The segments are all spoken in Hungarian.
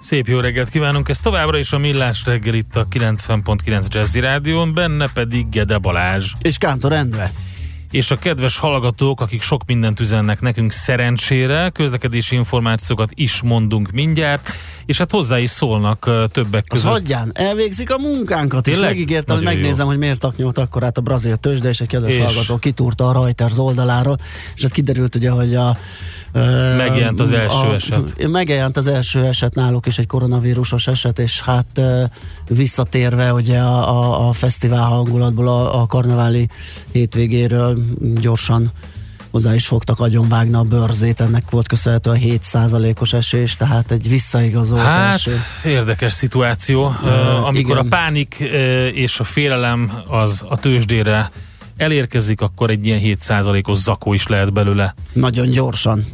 Szép jó reggelt kívánunk, ez továbbra is a Millás reggel itt a 90.9 Jazzy Rádión, benne pedig Gede Balázs. És Kántor Endre és a kedves hallgatók, akik sok mindent üzennek nekünk szerencsére, közlekedési információkat is mondunk mindjárt, és hát hozzá is szólnak uh, többek között. Az hagyján, elvégzik a munkánkat, Tényleg? és megígértem, hogy megnézem, jó. hogy miért taknyolt akkor át a brazil tőzsde, és egy kedves és... hallgató kitúrta a Reuters oldaláról, és hát kiderült ugye, hogy a Megjelent az első a, eset. Megjelent az első eset náluk is egy koronavírusos eset, és hát visszatérve ugye a, a, a fesztivál hangulatból, a, a karneváli hétvégéről gyorsan hozzá is fogtak agyonvágni a bőrzét, ennek volt köszönhető a 7%-os esés, tehát egy visszaigazolt Hát, eső. érdekes szituáció, uh, amikor igen. a pánik uh, és a félelem az a tőzsdére elérkezik, akkor egy ilyen 7%-os zakó is lehet belőle. Nagyon gyorsan.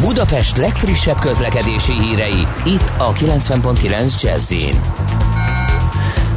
Budapest legfrissebb közlekedési hírei, itt a 90.9 jazz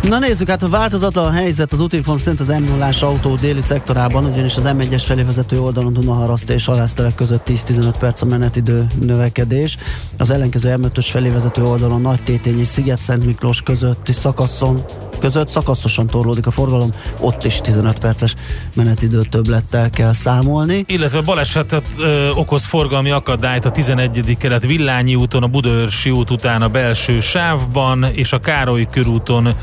Na nézzük, hát a változatlan a helyzet az útinform szerint az m 0 autó déli szektorában, ugyanis az M1-es felé vezető oldalon Dunaharaszt és Halászterek között 10-15 perc a menetidő növekedés. Az ellenkező M5-ös felé vezető oldalon Nagy Tétény és Sziget-Szent Miklós közötti szakaszon között szakaszosan torlódik a forgalom, ott is 15 perces menetidő többlettel kell számolni. Illetve balesetet ö, okoz forgalmi akadályt a 11. kelet Villányi úton, a Budaörsi út után a belső sávban, és a Károly körúton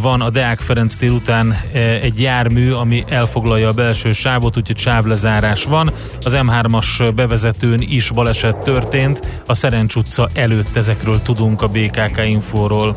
van a Deák Ferenc tér után egy jármű, ami elfoglalja a belső sávot, úgyhogy sávlezárás van. Az M3-as bevezetőn is baleset történt, a Szerencs utca előtt ezekről tudunk a BKK Infóról.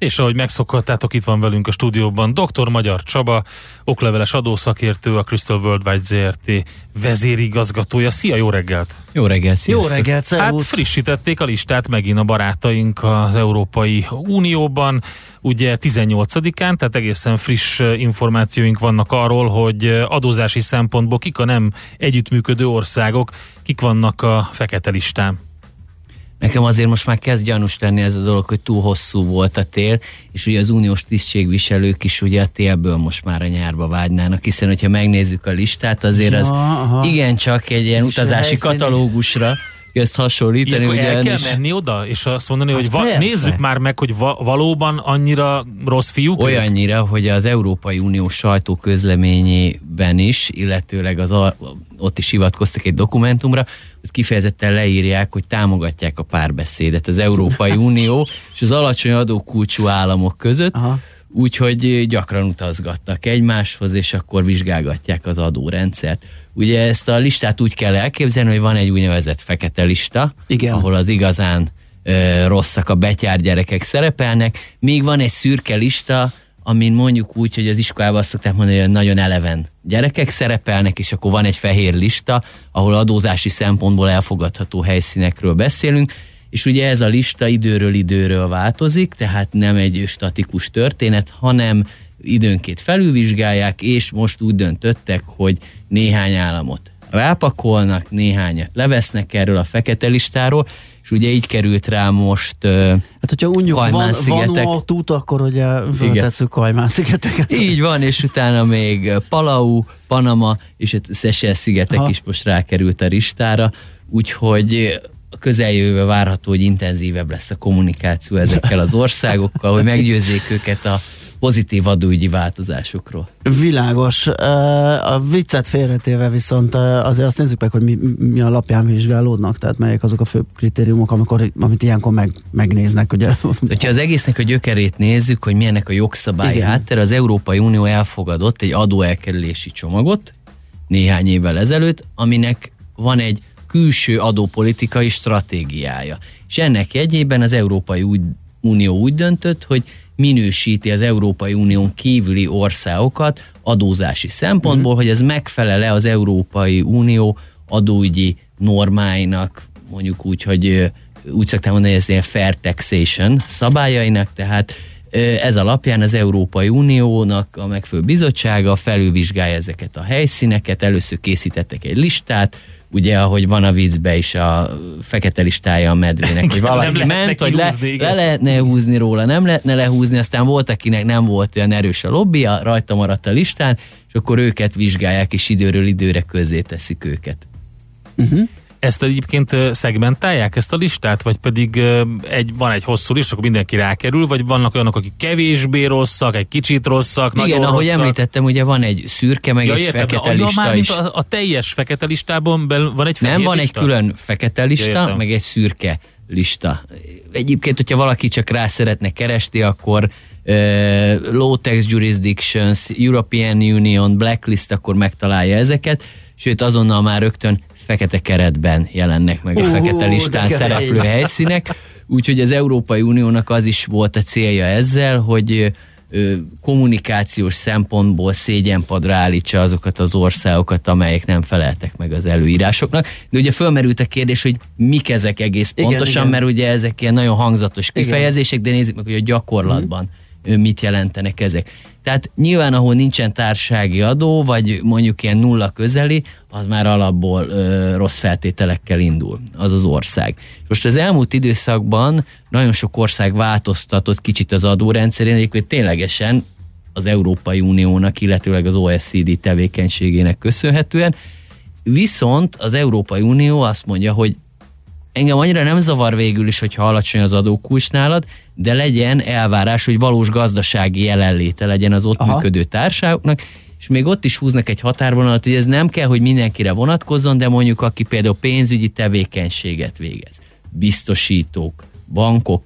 És ahogy megszokhattátok, itt van velünk a stúdióban dr. Magyar Csaba, okleveles adószakértő, a Crystal Worldwide ZRT vezérigazgatója. Szia, jó reggelt! Jó reggelt, sziasztok. Jó reggelt, szervusz. Hát frissítették a listát megint a barátaink az Európai Unióban, ugye 18-án, tehát egészen friss információink vannak arról, hogy adózási szempontból kik a nem együttműködő országok, kik vannak a fekete listán. Nekem azért most már kezd gyanús tenni ez a dolog, hogy túl hosszú volt a tél, és ugye az uniós tisztségviselők is ugye a télből most már a nyárba vágynának, hiszen hogyha megnézzük a listát, azért az ja, igencsak egy ilyen utazási katalógusra ezt hasonlítani. Ugye el kell is... menni oda, és azt mondani, hát hogy va- nézzük már meg, hogy va- valóban annyira rossz fiúk? Olyannyira, hogy az Európai Unió sajtó közleményében is, illetőleg az a, ott is hivatkoztak egy dokumentumra, hogy kifejezetten leírják, hogy támogatják a párbeszédet az Európai Unió és az alacsony adókulcsú államok között, Aha úgyhogy gyakran utazgatnak egymáshoz, és akkor vizsgálgatják az adórendszert. Ugye ezt a listát úgy kell elképzelni, hogy van egy úgynevezett fekete lista, Igen. ahol az igazán ö, rosszak a betyár gyerekek szerepelnek, még van egy szürke lista, amin mondjuk úgy, hogy az iskolában azt szokták mondani, hogy nagyon eleven gyerekek szerepelnek, és akkor van egy fehér lista, ahol adózási szempontból elfogadható helyszínekről beszélünk, és ugye ez a lista időről időről változik, tehát nem egy statikus történet, hanem időnként felülvizsgálják, és most úgy döntöttek, hogy néhány államot rápakolnak, néhányat levesznek erről a fekete listáról, és ugye így került rá most uh, Hát hogyha unjuk van, Vanuatu-t, akkor ugye föltesszük Kajmán szigeteket. Így van, és utána még Palau, Panama, és a Seychelles szigetek Aha. is most rákerült a listára, úgyhogy a közeljövőben várható, hogy intenzívebb lesz a kommunikáció ezekkel az országokkal, hogy meggyőzzék őket a pozitív adóügyi változásokról. Világos. A viccet félretéve viszont azért azt nézzük meg, hogy mi, mi alapján vizsgálódnak, tehát melyek azok a fő kritériumok, amikor, amit ilyenkor meg, megnéznek. Ugye? Ha az egésznek a gyökerét nézzük, hogy milyennek a jogszabályi háttere, az Európai Unió elfogadott egy adóelkerülési csomagot, néhány évvel ezelőtt, aminek van egy külső adópolitikai stratégiája. És ennek jegyében az Európai Unió úgy döntött, hogy minősíti az Európai Unión kívüli országokat adózási szempontból, mm. hogy ez megfelele az Európai Unió adóügyi normáinak, mondjuk úgy, hogy úgy szoktam mondani, hogy ez ilyen fair taxation szabályainak, tehát ez alapján az Európai Uniónak a megfelelő bizottsága felülvizsgálja ezeket a helyszíneket, először készítettek egy listát, ugye, ahogy van a viccbe is a fekete listája a medvének, hogy valaki nem ment, hogy le, le lehetne húzni róla, nem lehetne lehúzni, aztán volt, akinek nem volt olyan erős a lobbia, rajta maradt a listán, és akkor őket vizsgálják, és időről időre közzé teszik őket. Uh-huh. Ezt egyébként szegmentálják ezt a listát, vagy pedig egy, van egy hosszú lista, akkor mindenki rákerül, vagy vannak olyanok, akik kevésbé rosszak, egy kicsit rosszak, Igen, nagyon ahogy rosszak. említettem, ugye van egy szürke, meg ja, egy értem, fekete de, lista már, is. A, a teljes fekete listában belül van egy Nem, van lista? egy külön fekete lista, Ja, értem. meg egy szürke lista. Egyébként, hogyha valaki csak rá szeretne keresni, akkor uh, low tax jurisdictions, European Union, blacklist, akkor megtalálja ezeket, sőt azonnal már rögtön fekete keretben jelennek meg a fekete listán kemény. szereplő helyszínek, úgyhogy az Európai Uniónak az is volt a célja ezzel, hogy kommunikációs szempontból szégyenpadra állítsa azokat az országokat, amelyek nem feleltek meg az előírásoknak. De ugye fölmerült a kérdés, hogy mik ezek egész Igen, pontosan, igen. mert ugye ezek ilyen nagyon hangzatos kifejezések, de nézzük meg, hogy a gyakorlatban ö, mit jelentenek ezek. Tehát nyilván, ahol nincsen társasági adó, vagy mondjuk ilyen nulla közeli, az már alapból ö, rossz feltételekkel indul, az az ország. Most az elmúlt időszakban nagyon sok ország változtatott kicsit az adórendszerén, egyébként ténylegesen az Európai Uniónak, illetőleg az OECD tevékenységének köszönhetően. Viszont az Európai Unió azt mondja, hogy engem annyira nem zavar végül is, hogyha alacsony az adókulcs nálad, de legyen elvárás, hogy valós gazdasági jelenléte legyen az ott Aha. Működő társaságoknak, és még ott is húznak egy határvonalat, hogy ez nem kell, hogy mindenkire vonatkozzon, de mondjuk aki például pénzügyi tevékenységet végez, biztosítók, bankok,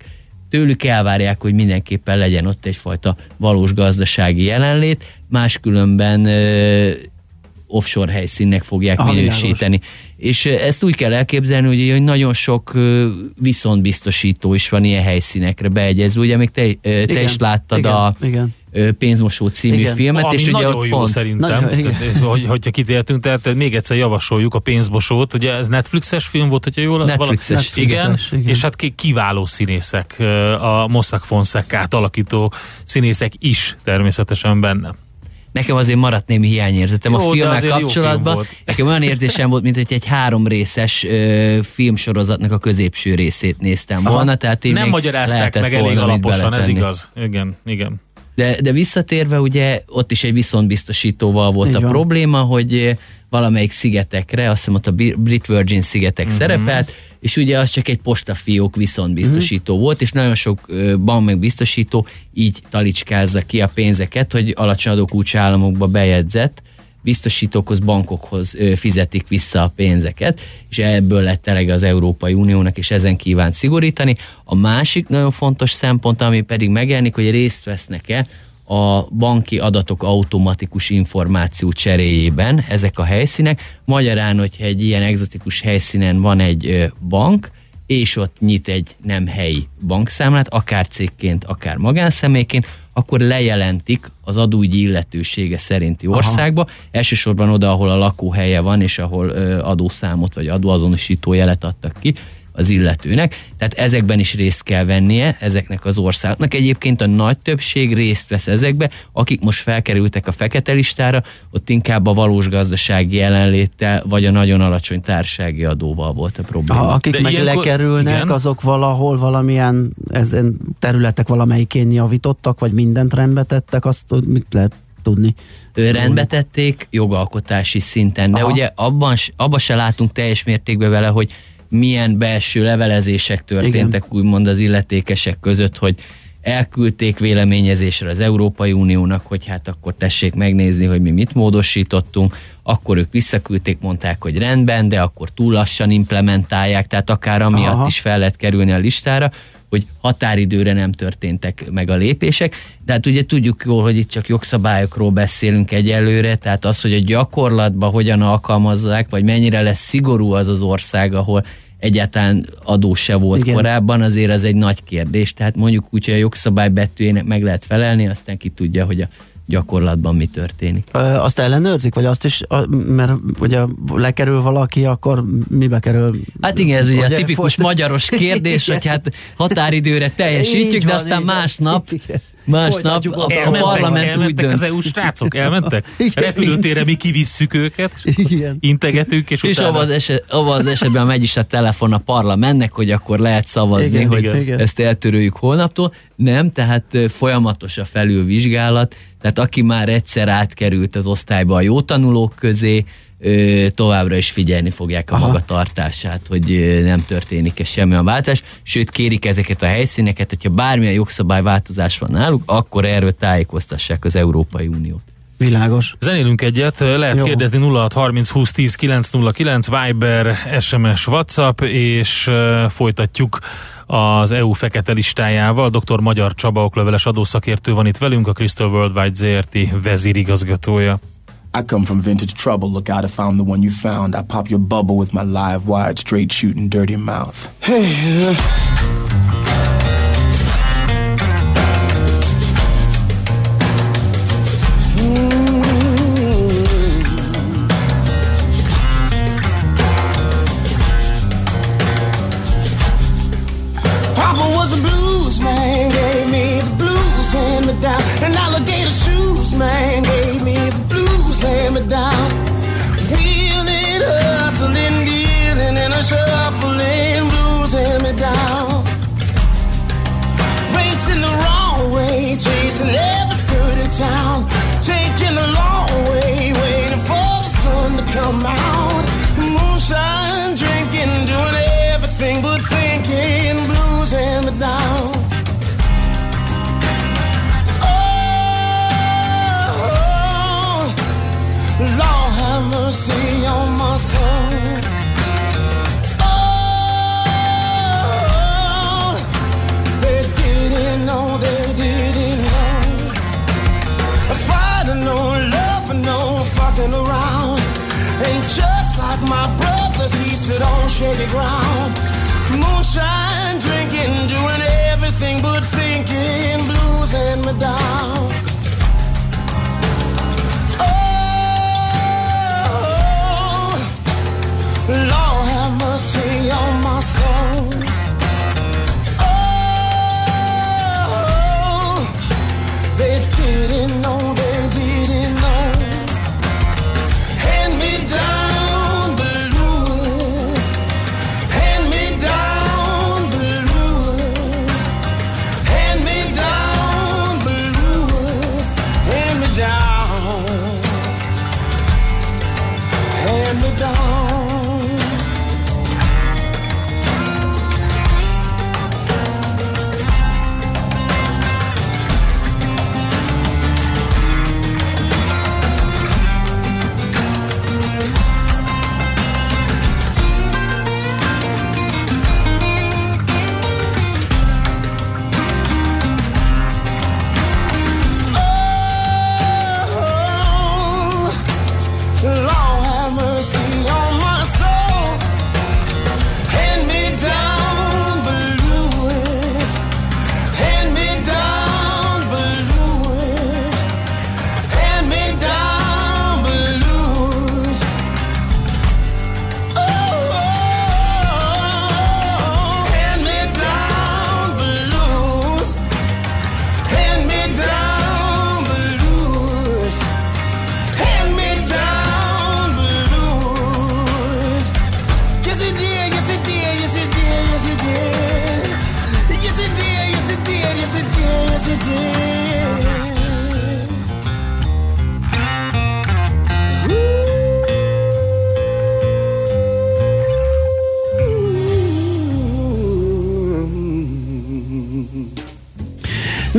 tőlük elvárják, hogy mindenképpen legyen ott egyfajta valós gazdasági jelenlét, máskülönben offshore helyszínnek fogják Aha, minősíteni. És ö, ezt úgy kell elképzelni, hogy, hogy nagyon sok viszontbiztosító is van ilyen helyszínekre beegyezve. Ugye még te, te Igen, is láttad igen, a igen. Pénzmosó című Igen. filmet, Ami és ugye nagyon jó pont, szerintem, Nagyon, igen. tehát, hogy, hogyha kitértünk, tehát még egyszer javasoljuk a pénzmosót, ugye ez Netflixes film volt, hogyha jól Netflixes. vala- igen, Netflixes, igen. és hát ki- kiváló színészek, a Mossack Fonseca-t alakító színészek is természetesen benne. Nekem azért maradt némi hiányérzetem Jó, a filmmel film kapcsolatban. volt. Nekem olyan érzésem volt, mint hogy egy három részes ö, filmsorozatnak a középső részét néztem Aha. volna. Tehát én Nem magyarázták meg elég alaposan, ez igaz. Igen, igen. De, de visszatérve, ugye ott is egy viszontbiztosítóval volt Így a van. probléma, hogy eh, valamelyik szigetekre, azt hiszem ott a Brit Virgin szigetek uh-huh. szerepelt, és ugye az csak egy postafiók viszontbiztosító uh-huh. volt, és nagyon sok bank meg biztosító így talicskázza ki a pénzeket, hogy alacsony adókulcs államokba bejegyzett biztosítókhoz, bankokhoz fizetik vissza a pénzeket, és ebből lett elege az Európai Uniónak, és ezen kíván szigorítani. A másik nagyon fontos szempont, ami pedig megjelenik, hogy részt vesznek-e a banki adatok automatikus információ cseréjében ezek a helyszínek. Magyarán, hogyha egy ilyen egzotikus helyszínen van egy bank, és ott nyit egy nem helyi bankszámlát, akár cégként, akár magánszemélyként, akkor lejelentik az adóügyi illetősége szerinti országba, elsősorban oda, ahol a lakóhelye van, és ahol ö, adószámot vagy adóazonosító jelet adtak ki az illetőnek. Tehát ezekben is részt kell vennie ezeknek az országoknak. Egyébként a nagy többség részt vesz ezekbe, akik most felkerültek a fekete listára, ott inkább a valós gazdasági jelenléttel, vagy a nagyon alacsony társasági adóval volt a probléma. Ha, akik De meg ilyenkor- lekerülnek, igen. azok valahol valamilyen ezen területek valamelyikén javítottak, vagy mindent rendbe tettek, azt mit lehet tudni? Ö, rendbe tették jogalkotási szinten, de Aha. ugye abban, abban se látunk teljes mértékben vele, hogy milyen belső levelezések történtek Igen. úgymond az illetékesek között, hogy elküldték véleményezésre az Európai Uniónak, hogy hát akkor tessék megnézni, hogy mi mit módosítottunk, akkor ők visszaküldték, mondták, hogy rendben, de akkor túl lassan implementálják, tehát akár amiatt Aha. is fel lehet kerülni a listára, hogy határidőre nem történtek meg a lépések, de hát ugye tudjuk jól, hogy itt csak jogszabályokról beszélünk egyelőre, tehát az, hogy a gyakorlatban hogyan alkalmazzák, vagy mennyire lesz szigorú az az ország, ahol egyáltalán adó se volt Igen. korábban, azért az egy nagy kérdés. Tehát mondjuk úgy, hogy a jogszabály betűjének meg lehet felelni, aztán ki tudja, hogy a gyakorlatban mi történik. Ö, azt ellenőrzik, vagy azt is, mert ugye lekerül valaki, akkor mibe kerül? Hát igen, ez ugye a tipikus folyt... magyaros kérdés, hogy hát határidőre teljesítjük, de aztán másnap Másnap a, a parlament elmentek úgy dönt. az EU srácok, elmentek? Igen, Repülőtérre mi kivisszük őket, igen. integetünk, és, és utána... abban az, eset, abban az esetben megy is a telefon a parlamentnek, hogy akkor lehet szavazni, igen, hogy igen. ezt eltörőjük holnaptól. Nem, tehát folyamatos a felülvizsgálat, tehát aki már egyszer átkerült az osztályba a jó tanulók közé, továbbra is figyelni fogják a Aha. magatartását, hogy nem történik-e semmi a változás, sőt kérik ezeket a helyszíneket, hogyha bármilyen jogszabályváltozás van náluk, akkor erről tájékoztassák az Európai Uniót. Világos. Zenélünk egyet, lehet Jó. kérdezni 0630 20 10 909 Viber, SMS, WhatsApp, és uh, folytatjuk az EU fekete listájával. Dr. Magyar Csaba okleveles adószakértő van itt velünk, a Crystal Worldwide ZRT vezérigazgatója. I come from vintage trouble. Look out, I found the one you found. I pop your bubble with my live wired, straight shooting, dirty mouth. Hey. Papa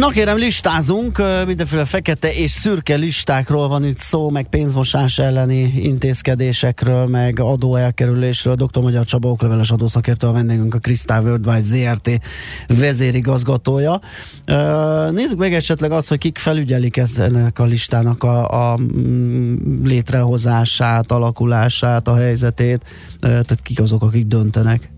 Na kérem, listázunk, mindenféle fekete és szürke listákról van itt szó, meg pénzmosás elleni intézkedésekről, meg adóelkerülésről. Dr. Magyar Csaba okleveles adószakértő a vendégünk, a Crystal Worldwide ZRT vezérigazgatója. Nézzük meg esetleg azt, hogy kik felügyelik ennek a listának a, a mm, létrehozását, alakulását, a helyzetét, tehát kik azok, akik döntenek.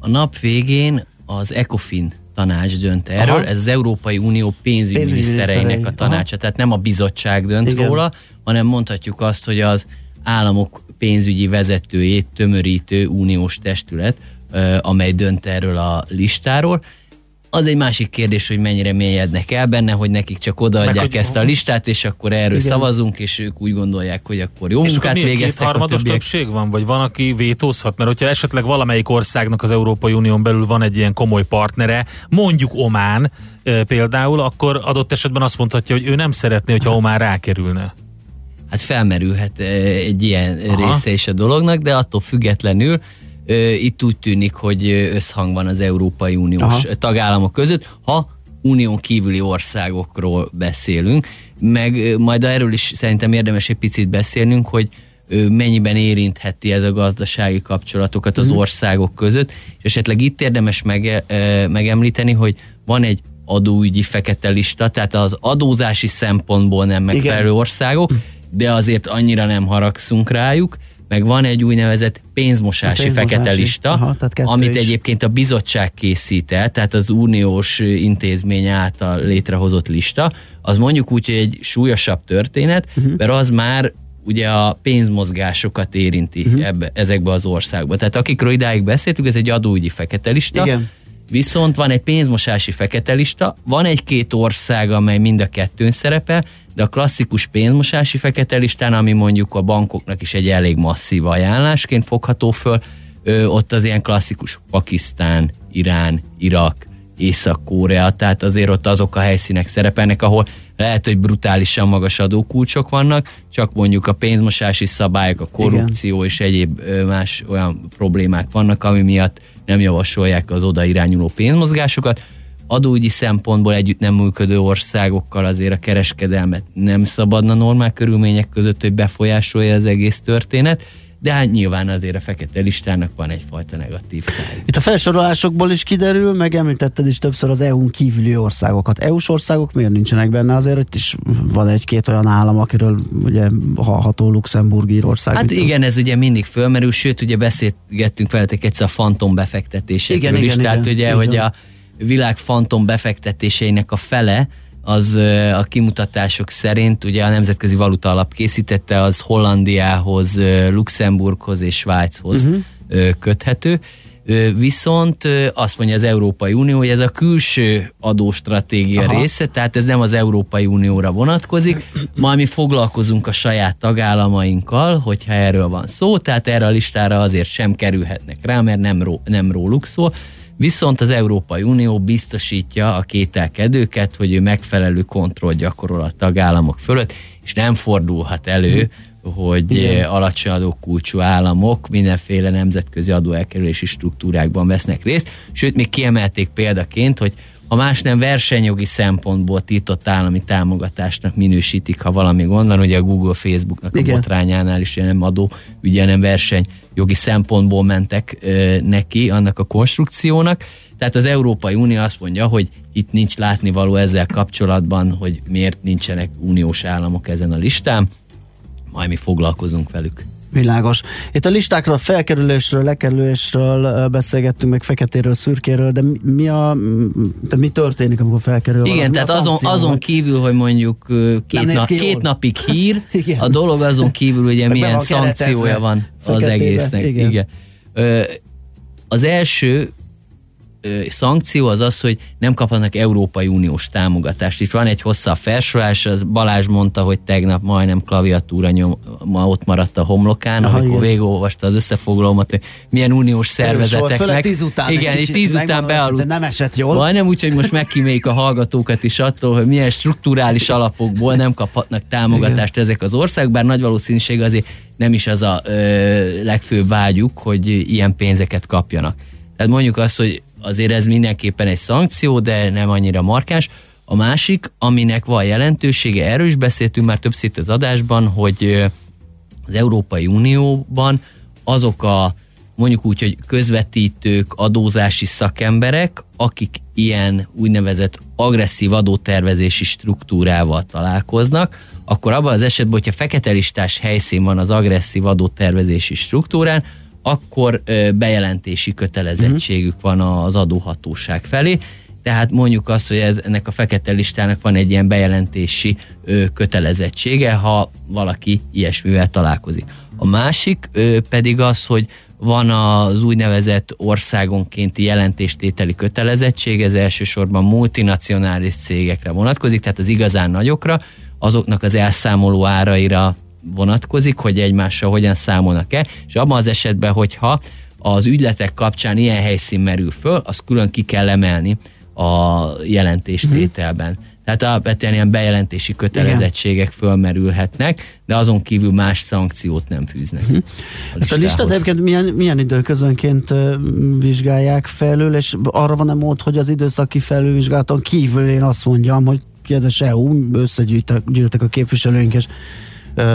A nap végén az ECOFIN tanács dönt erről, Aha. ez az Európai Unió pénzügyminisztereinek a tanácsa, Aha. tehát nem a bizottság dönt Igen. róla, hanem mondhatjuk azt, hogy az államok pénzügyi vezetőjét tömörítő uniós testület, amely dönt erről a listáról, az egy másik kérdés, hogy mennyire mélyednek el benne, hogy nekik csak odaadják Meg, ezt a listát, és akkor erről igen. szavazunk, és ők úgy gondolják, hogy akkor jó és munkát akkor végeztek. harmados többség van, vagy van, aki vétózhat? Mert hogyha esetleg valamelyik országnak az Európai Unión belül van egy ilyen komoly partnere, mondjuk Omán e, például, akkor adott esetben azt mondhatja, hogy ő nem szeretné, hogyha Omán rákerülne. Hát felmerülhet egy ilyen Aha. része is a dolognak, de attól függetlenül itt úgy tűnik, hogy összhang van az Európai Uniós Aha. tagállamok között, ha unión kívüli országokról beszélünk, meg majd erről is szerintem érdemes egy picit beszélnünk, hogy mennyiben érintheti ez a gazdasági kapcsolatokat az mhm. országok között, és esetleg itt érdemes mege, megemlíteni, hogy van egy adóügyi fekete lista, tehát az adózási szempontból nem megfelelő Igen. országok, de azért annyira nem haragszunk rájuk, meg van egy úgynevezett pénzmosási, pénzmosási. fekete lista, Aha, amit is. egyébként a bizottság készít el, tehát az uniós intézmény által létrehozott lista, az mondjuk úgy, hogy egy súlyosabb történet, uh-huh. mert az már ugye a pénzmozgásokat érinti uh-huh. ebbe, ezekbe az országba. Tehát akikről idáig beszéltük, ez egy adóügyi fekete lista, Igen. Viszont van egy pénzmosási fekete lista, van egy-két ország, amely mind a kettőn szerepel, de a klasszikus pénzmosási fekete listán, ami mondjuk a bankoknak is egy elég masszív ajánlásként fogható föl, ö, ott az ilyen klasszikus Pakisztán, Irán, Irak, Észak-Korea, tehát azért ott azok a helyszínek szerepelnek, ahol lehet, hogy brutálisan magas adókulcsok vannak, csak mondjuk a pénzmosási szabályok, a korrupció Igen. és egyéb más olyan problémák vannak, ami miatt nem javasolják az oda irányuló pénzmozgásokat. Adóügyi szempontból együtt nem működő országokkal azért a kereskedelmet nem szabadna normál körülmények között, hogy befolyásolja az egész történet de hát nyilván azért a fekete listának van egyfajta negatív száj. Itt a felsorolásokból is kiderül, meg említetted is többször az EU-n kívüli országokat. EU-s országok miért nincsenek benne? Azért itt is van egy-két olyan állam, akiről ugye hallható Luxemburg, Írország. Hát igen, ez ugye mindig fölmerül, sőt ugye beszélgettünk veletek egyszer a fantom befektetésekről igen, is, igen, tehát igen, ugye, igen. hogy a világ fantom befektetéseinek a fele az a kimutatások szerint ugye a Nemzetközi Valuta Alap készítette, az Hollandiához, Luxemburghoz és Svájchoz uh-huh. köthető. Viszont azt mondja az Európai Unió, hogy ez a külső adóstratégia Aha. része, tehát ez nem az Európai Unióra vonatkozik. Ma mi foglalkozunk a saját tagállamainkkal, hogyha erről van szó, tehát erre a listára azért sem kerülhetnek rá, mert nem, ró, nem róluk szól. Viszont az Európai Unió biztosítja a kételkedőket, hogy ő megfelelő kontroll gyakorol a tagállamok fölött, és nem fordulhat elő, hogy Igen. alacsony adókulcsú államok mindenféle nemzetközi adóelkerülési struktúrákban vesznek részt. Sőt, még kiemelték példaként, hogy ha más nem versenyjogi szempontból tiltott állami támogatásnak minősítik, ha valami gond van, ugye a Google, Facebooknak Igen. a botrányánál is nem adó, ugye nem versenyjogi szempontból mentek ö, neki annak a konstrukciónak. Tehát az Európai Unió azt mondja, hogy itt nincs látnivaló ezzel kapcsolatban, hogy miért nincsenek uniós államok ezen a listán, majd mi foglalkozunk velük. Világos. Itt a listákról, felkerülésről, lekerülésről beszélgettünk, meg feketéről, szürkéről, de mi, a, de mi történik, amikor felkerül? Igen, valami? tehát azon, azon kívül, hogy mondjuk két, nap, két napig hír, a dolog azon kívül, ugye milyen szankciója van az egésznek. Igen. Igen. Az első szankció az az, hogy nem kaphatnak Európai Uniós támogatást. Itt van egy hosszabb felsorolás, az Balázs mondta, hogy tegnap majdnem klaviatúra nyom, ma ott maradt a homlokán, Aha, amikor végigolvasta az összefoglalómat, hogy milyen uniós szervezeteknek. tíz után igen, egy tíz után bealudt. Nem esett jól. Majdnem úgy, hogy most megkíméljük a hallgatókat is attól, hogy milyen strukturális alapokból nem kaphatnak támogatást igen. ezek az országok, bár nagy valószínűség azért nem is az a ö, legfőbb vágyuk, hogy ilyen pénzeket kapjanak. Tehát mondjuk azt, hogy azért ez mindenképpen egy szankció, de nem annyira markáns. A másik, aminek van jelentősége, erről is beszéltünk már többször az adásban, hogy az Európai Unióban azok a mondjuk úgy, hogy közvetítők, adózási szakemberek, akik ilyen úgynevezett agresszív adótervezési struktúrával találkoznak, akkor abban az esetben, hogyha fekete listás helyszín van az agresszív adótervezési struktúrán, akkor bejelentési kötelezettségük van az adóhatóság felé. Tehát mondjuk azt, hogy ez, ennek a fekete listának van egy ilyen bejelentési ö, kötelezettsége, ha valaki ilyesmivel találkozik. A másik ö, pedig az, hogy van az úgynevezett országonkénti jelentéstételi kötelezettség, ez elsősorban multinacionális cégekre vonatkozik, tehát az igazán nagyokra, azoknak az elszámoló áraira vonatkozik, hogy egymással hogyan számolnak el, és abban az esetben, hogyha az ügyletek kapcsán ilyen helyszín merül föl, azt külön ki kell emelni a jelentéstételben. Mm. Tehát alapvetően ilyen bejelentési kötelezettségek Igen. fölmerülhetnek, de azon kívül más szankciót nem fűznek. Uh-huh. A Ezt a listát egyébként milyen, milyen időközönként vizsgálják felül, és arra van-e mód, hogy az időszaki felülvizsgálaton kívül én azt mondjam, hogy kedves EU, összegyűjtek a képviselőink, és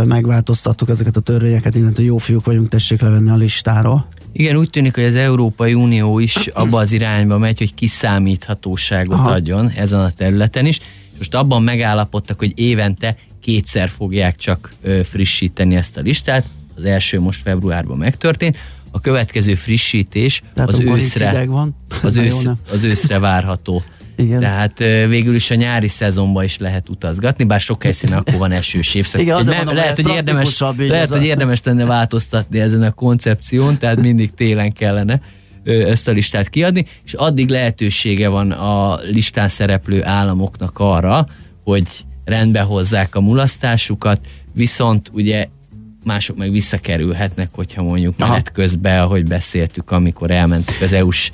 megváltoztattuk ezeket a törvényeket, innentől jó fiúk vagyunk, tessék levenni a listáról. Igen, úgy tűnik, hogy az Európai Unió is abba az irányba megy, hogy kiszámíthatóságot Aha. adjon ezen a területen is. Most abban megállapodtak, hogy évente kétszer fogják csak frissíteni ezt a listát. Az első most februárban megtörtént. A következő frissítés Tehát az őszre, van. Az, ősz, az őszre várható. Igen. Tehát végül is a nyári szezonban is lehet utazgatni, bár sok helyszínen akkor van esős évszak. Igen, nem, mondom, lehet, hogy érdemes, lehet, hogy érdemes lenne változtatni ezen a koncepción, tehát mindig télen kellene ezt a listát kiadni, és addig lehetősége van a listán szereplő államoknak arra, hogy rendbe hozzák a mulasztásukat, viszont ugye mások meg visszakerülhetnek, hogyha mondjuk menet közben, ahogy beszéltük, amikor elmentek az EU-s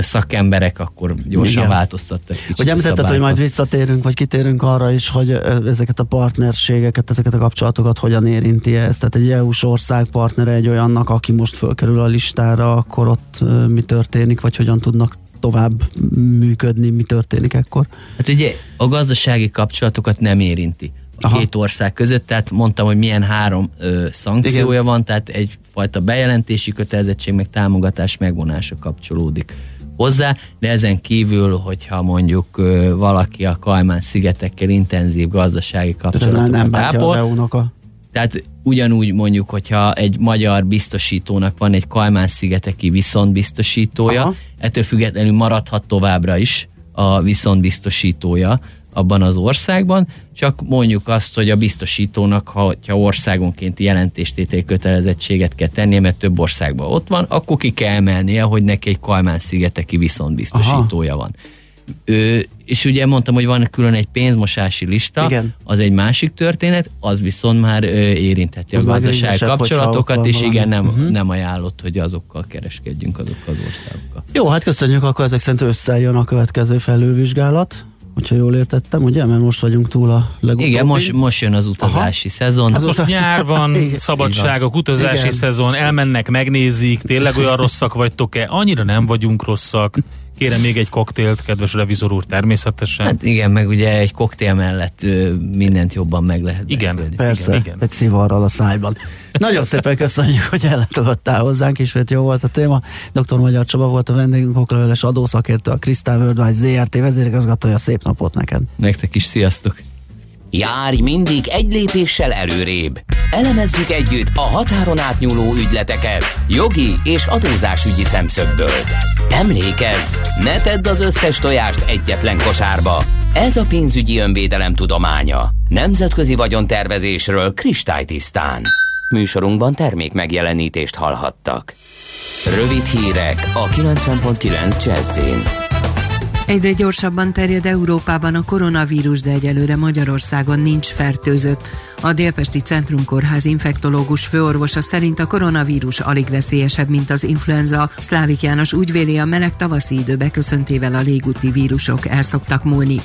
szakemberek, akkor gyorsan Igen. változtattak kicsit Hogy említetted, hogy majd visszatérünk, vagy kitérünk arra is, hogy ezeket a partnerségeket, ezeket a kapcsolatokat hogyan érinti ez. Tehát egy EU-s ország partnere egy olyannak, aki most fölkerül a listára, akkor ott mi történik, vagy hogyan tudnak tovább működni, mi történik ekkor? Hát ugye a gazdasági kapcsolatokat nem érinti a Aha. két ország között, tehát mondtam, hogy milyen három ö, szankciója Igen. van, tehát egyfajta bejelentési kötelezettség, meg támogatás megvonása kapcsolódik hozzá, de ezen kívül, hogyha mondjuk valaki a Kajmán szigetekkel intenzív gazdasági kapcsolatokat nem tápol, az a... tehát ugyanúgy mondjuk, hogyha egy magyar biztosítónak van egy Kajmán szigeteki viszontbiztosítója, Aha. ettől függetlenül maradhat továbbra is a viszontbiztosítója abban az országban, csak mondjuk azt, hogy a biztosítónak, ha, ha országonként jelentéstétel kötelezettséget kell tennie, mert több országban ott van, akkor ki kell emelnie, hogy neki egy Kalmán-szigeteki viszontbiztosítója Aha. van. Ő, és ugye mondtam, hogy van külön egy pénzmosási lista, igen. az egy másik történet, az viszont már ö, érintheti az a gazdaság kapcsolatokat, és igen, nem, uh-huh. nem ajánlott, hogy azokkal kereskedjünk azokkal az országokkal. Jó, hát köszönjük, akkor ezek szerint összejön a következő felülvizsgálat hogyha jól értettem, ugye? Mert most vagyunk túl a legutóbbi. Igen, most, most jön az utazási Aha. szezon. Hát most nyár van, szabadságok, utazási Igen. szezon, elmennek, megnézik, tényleg olyan rosszak vagytok-e? Annyira nem vagyunk rosszak. Kérem még egy koktélt, kedves revizor úr, természetesen. Hát igen, meg ugye egy koktél mellett ö, mindent jobban meg lehet Igen, beszélni. persze, igen, igen. egy szivarral a szájban. Nagyon szépen köszönjük, hogy ellátogattál hozzánk, és jó volt a téma. Dr. Magyar Csaba volt a vendégünk, okleveles adószakértő, a Crystal Worldwide ZRT vezérigazgatója. Szép napot neked! Nektek is, sziasztok! Járj mindig egy lépéssel előrébb. Elemezzük együtt a határon átnyúló ügyleteket jogi és adózásügyi szemszögből. Emlékezz, ne tedd az összes tojást egyetlen kosárba. Ez a pénzügyi önvédelem tudománya. Nemzetközi vagyontervezésről kristálytisztán. Műsorunkban termék megjelenítést hallhattak. Rövid hírek a 90.9 Jazzin. Egyre gyorsabban terjed Európában a koronavírus, de egyelőre Magyarországon nincs fertőzött. A Délpesti Centrumkórház infektológus főorvosa szerint a koronavírus alig veszélyesebb, mint az influenza. Szlávik János úgy véli, a meleg tavaszi idő beköszöntével a légúti vírusok elszoktak múlni.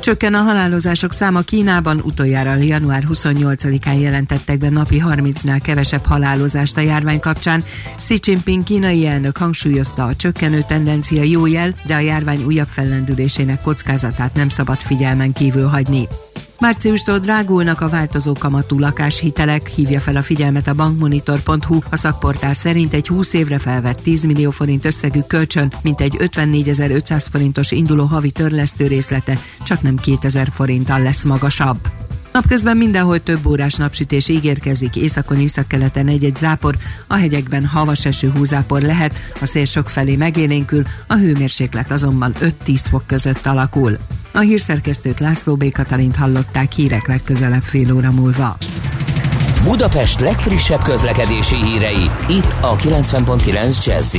Csökken a halálozások száma Kínában, utoljára január 28-án jelentettek be napi 30-nál kevesebb halálozást a járvány kapcsán. Xi Jinping kínai elnök hangsúlyozta a csökkenő tendencia jó jel, de a járvány újabb fellendülésének kockázatát nem szabad figyelmen kívül hagyni. Márciustól drágulnak a változó kamatú lakáshitelek, hívja fel a figyelmet a bankmonitor.hu. A szakportál szerint egy 20 évre felvett 10 millió forint összegű kölcsön, mint egy 54.500 forintos induló havi törlesztő részlete, csak nem 2000 forinttal lesz magasabb. Napközben mindenhol több órás napsütés ígérkezik, északon északkeleten egy-egy zápor, a hegyekben havas eső húzápor lehet, a szél sok felé megélénkül, a hőmérséklet azonban 5-10 fok között alakul. A hírszerkesztőt László B. Katalint hallották hírek legközelebb fél óra múlva. Budapest legfrissebb közlekedési hírei, itt a 90.9 jazz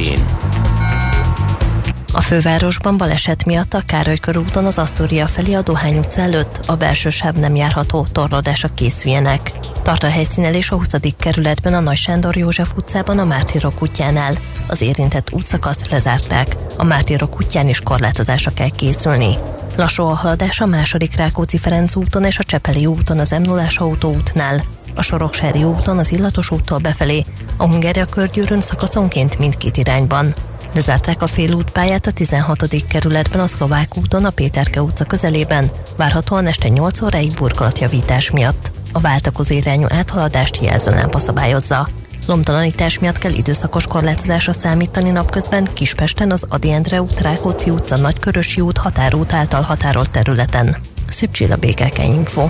a fővárosban baleset miatt a Károly körúton az Asztória felé a Dohány utca előtt a belső sáv nem járható, torlódásra készüljenek. Tart a helyszínelés a 20. kerületben a Nagy Sándor József utcában a Mártirok útjánál. Az érintett útszakaszt lezárták. A Mártirok útján is korlátozásra kell készülni. Lassú a haladás a második Rákóczi-Ferenc úton és a Csepeli úton az m 0 autóútnál. A Soroksári úton az Illatos úttól befelé, a Hungária körgyűrűn szakaszonként mindkét irányban. Lezárták a félútpályát a 16. kerületben a Szlovák úton a Péterke utca közelében, várhatóan este 8 óráig burkolatjavítás miatt. A váltakozó irányú áthaladást jelzőlámpa szabályozza. Lomtalanítás miatt kell időszakos korlátozásra számítani napközben Kispesten az Adi Endre út, Rákóczi utca, Nagykörösi út, Határút által határolt területen. Szép Csilla BKK Info.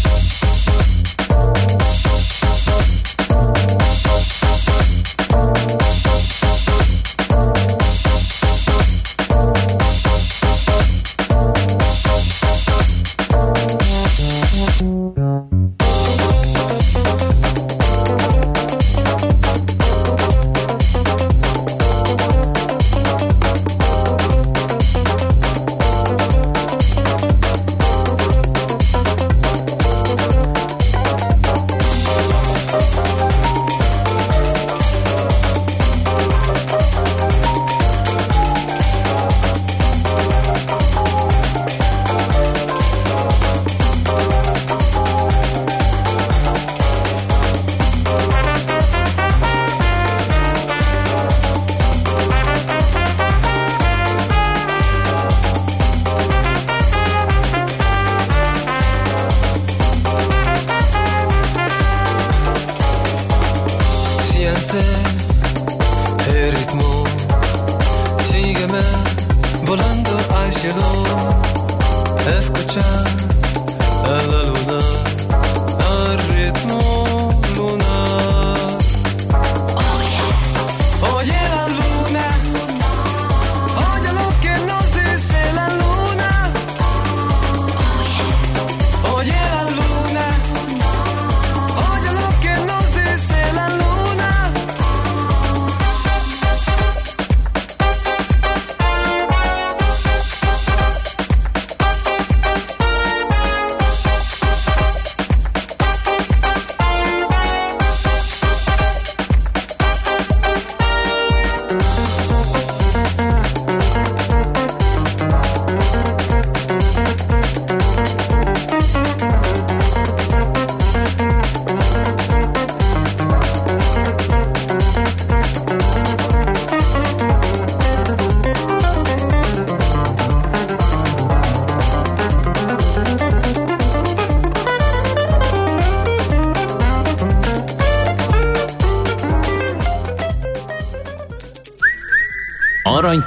ritmo Sígueme volando hacia lo Escuchar a la luna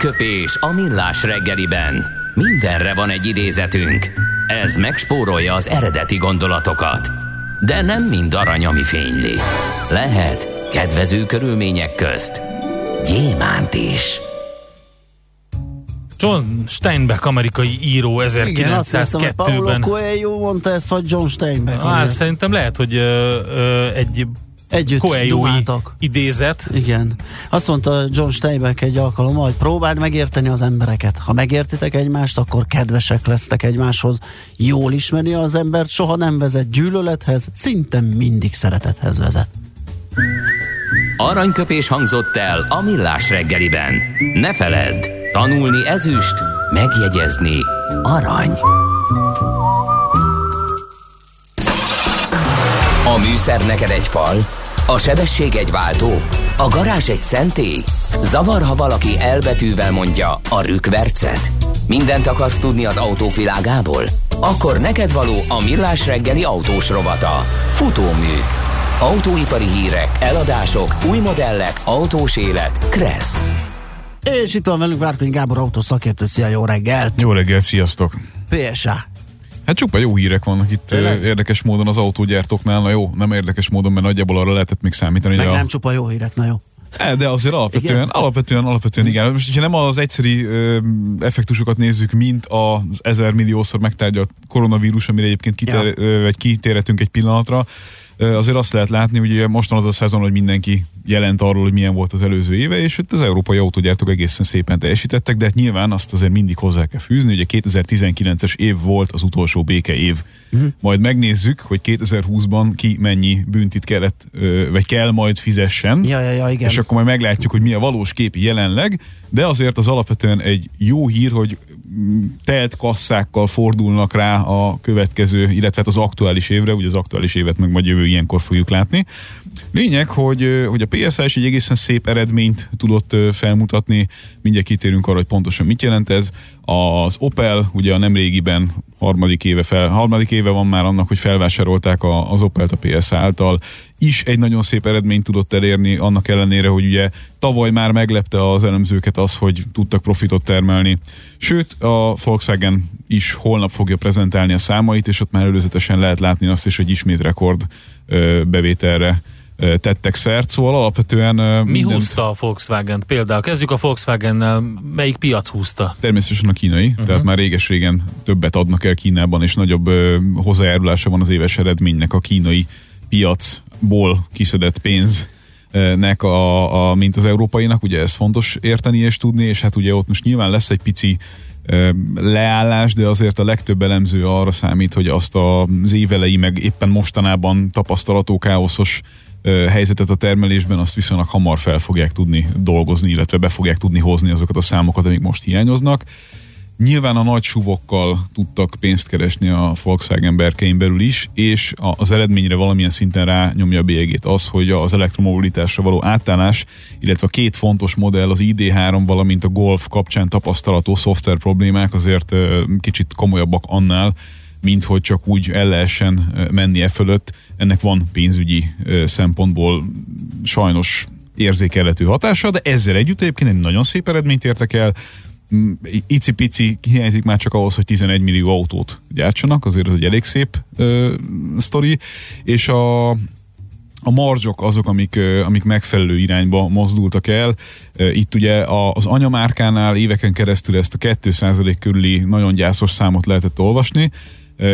Aranyköpés a millás reggeliben. Mindenre van egy idézetünk. Ez megspórolja az eredeti gondolatokat. De nem mind arany, ami fényli. Lehet kedvező körülmények közt gyémánt is. John Steinbeck, amerikai író 1902-ben. Paulo Coelho mondta ezt, vagy John Steinbeck? Hát szerintem lehet, hogy ö, ö, egy Együtt dumáltak. idézet. Igen. Azt mondta John Steinbeck egy alkalommal, hogy próbáld megérteni az embereket. Ha megértitek egymást, akkor kedvesek lesztek egymáshoz. Jól ismeri az embert, soha nem vezet gyűlölethez, szinte mindig szeretethez vezet. Aranyköpés hangzott el a millás reggeliben. Ne feledd, tanulni ezüst, megjegyezni arany. A műszer neked egy fal, a sebesség egy váltó, a garázs egy szentély. Zavar, ha valaki elbetűvel mondja a rükvercet. Mindent akarsz tudni az autóvilágából? Akkor neked való a millás reggeli autós rovata. Futómű. Autóipari hírek, eladások, új modellek, autós élet. Kressz. És itt van velünk Várkonyi Gábor autószakértő. Szia, jó reggelt! Jó reggelt, sziasztok! PSA. Hát csupa jó hírek vannak itt Tényleg? érdekes módon az autógyártóknál. Na jó, nem érdekes módon, mert nagyjából arra lehetett még számítani. Meg a... nem csupa jó hírek, na jó. E, de azért alapvetően, Igen? alapvetően, alapvetően igen. Most, hogyha nem az egyszeri ö, effektusokat nézzük, mint az ezer milliószor megtárgyalt koronavírus, amire egyébként kiter, Ja. ö, vagy kitérhetünk egy pillanatra, azért azt lehet látni, hogy ugye most van az a szezon, hogy mindenki jelent arról, hogy milyen volt az előző éve, és itt az európai autógyártók egészen szépen teljesítettek, de hát nyilván azt azért mindig hozzá kell fűzni, ugye 2019-es év volt az utolsó béke év. Uh-huh. Majd megnézzük, hogy 2020-ban ki mennyi büntit kellett, vagy kell majd fizessen. Ja, ja, ja, igen. És akkor majd meglátjuk, hogy mi a valós kép jelenleg, de azért az alapvetően egy jó hír, hogy mm, telt kasszákkal fordulnak rá a következő, illetve hát az aktuális évre, ugye az aktuális évet meg majd jövő ilyenkor fogjuk látni. Lényeg, hogy, hogy a PSA is egy egészen szép eredményt tudott felmutatni, mindjárt kitérünk arra, hogy pontosan mit jelent ez. Az Opel, ugye a nemrégiben harmadik éve, fel, harmadik éve van már annak, hogy felvásárolták a, az Opelt a PSA által, is egy nagyon szép eredményt tudott elérni, annak ellenére, hogy ugye tavaly már meglepte az elemzőket az, hogy tudtak profitot termelni. Sőt, a Volkswagen is holnap fogja prezentálni a számait, és ott már előzetesen lehet látni azt is, hogy ismét rekord bevételre tettek szert, szóval alapvetően Mi mindent- húzta a Volkswagen Például kezdjük a Volkswagen-nel. Melyik piac húzta? Természetesen a kínai, uh-huh. tehát már réges-régen többet adnak el Kínában, és nagyobb ö, hozzájárulása van az éves eredménynek a kínai piacból kiszedett pénznek, a, a, mint az európainak, ugye ez fontos érteni és tudni, és hát ugye ott most nyilván lesz egy pici leállás, de azért a legtöbb elemző arra számít, hogy azt az évelei, meg éppen mostanában tapasztalató káoszos helyzetet a termelésben, azt viszonylag hamar fel fogják tudni dolgozni, illetve be fogják tudni hozni azokat a számokat, amik most hiányoznak. Nyilván a nagy suvokkal tudtak pénzt keresni a Volkswagen berkein belül is, és az eredményre valamilyen szinten rányomja a bélyegét az, hogy az elektromobilitásra való átállás, illetve a két fontos modell, az ID3, valamint a Golf kapcsán tapasztalató szoftver problémák azért kicsit komolyabbak annál, mint hogy csak úgy el lehessen menni e fölött. Ennek van pénzügyi szempontból sajnos érzékelhető hatása, de ezzel együtt egyébként egy nagyon szép eredményt értek el. Mm, Icipici hiányzik már csak ahhoz, hogy 11 millió autót gyártsanak, azért ez egy elég szép ö, sztori, és a, a marzsok azok, amik, amik megfelelő irányba mozdultak el. Itt ugye az anyamárkánál éveken keresztül ezt a 2% körüli nagyon gyászos számot lehetett olvasni.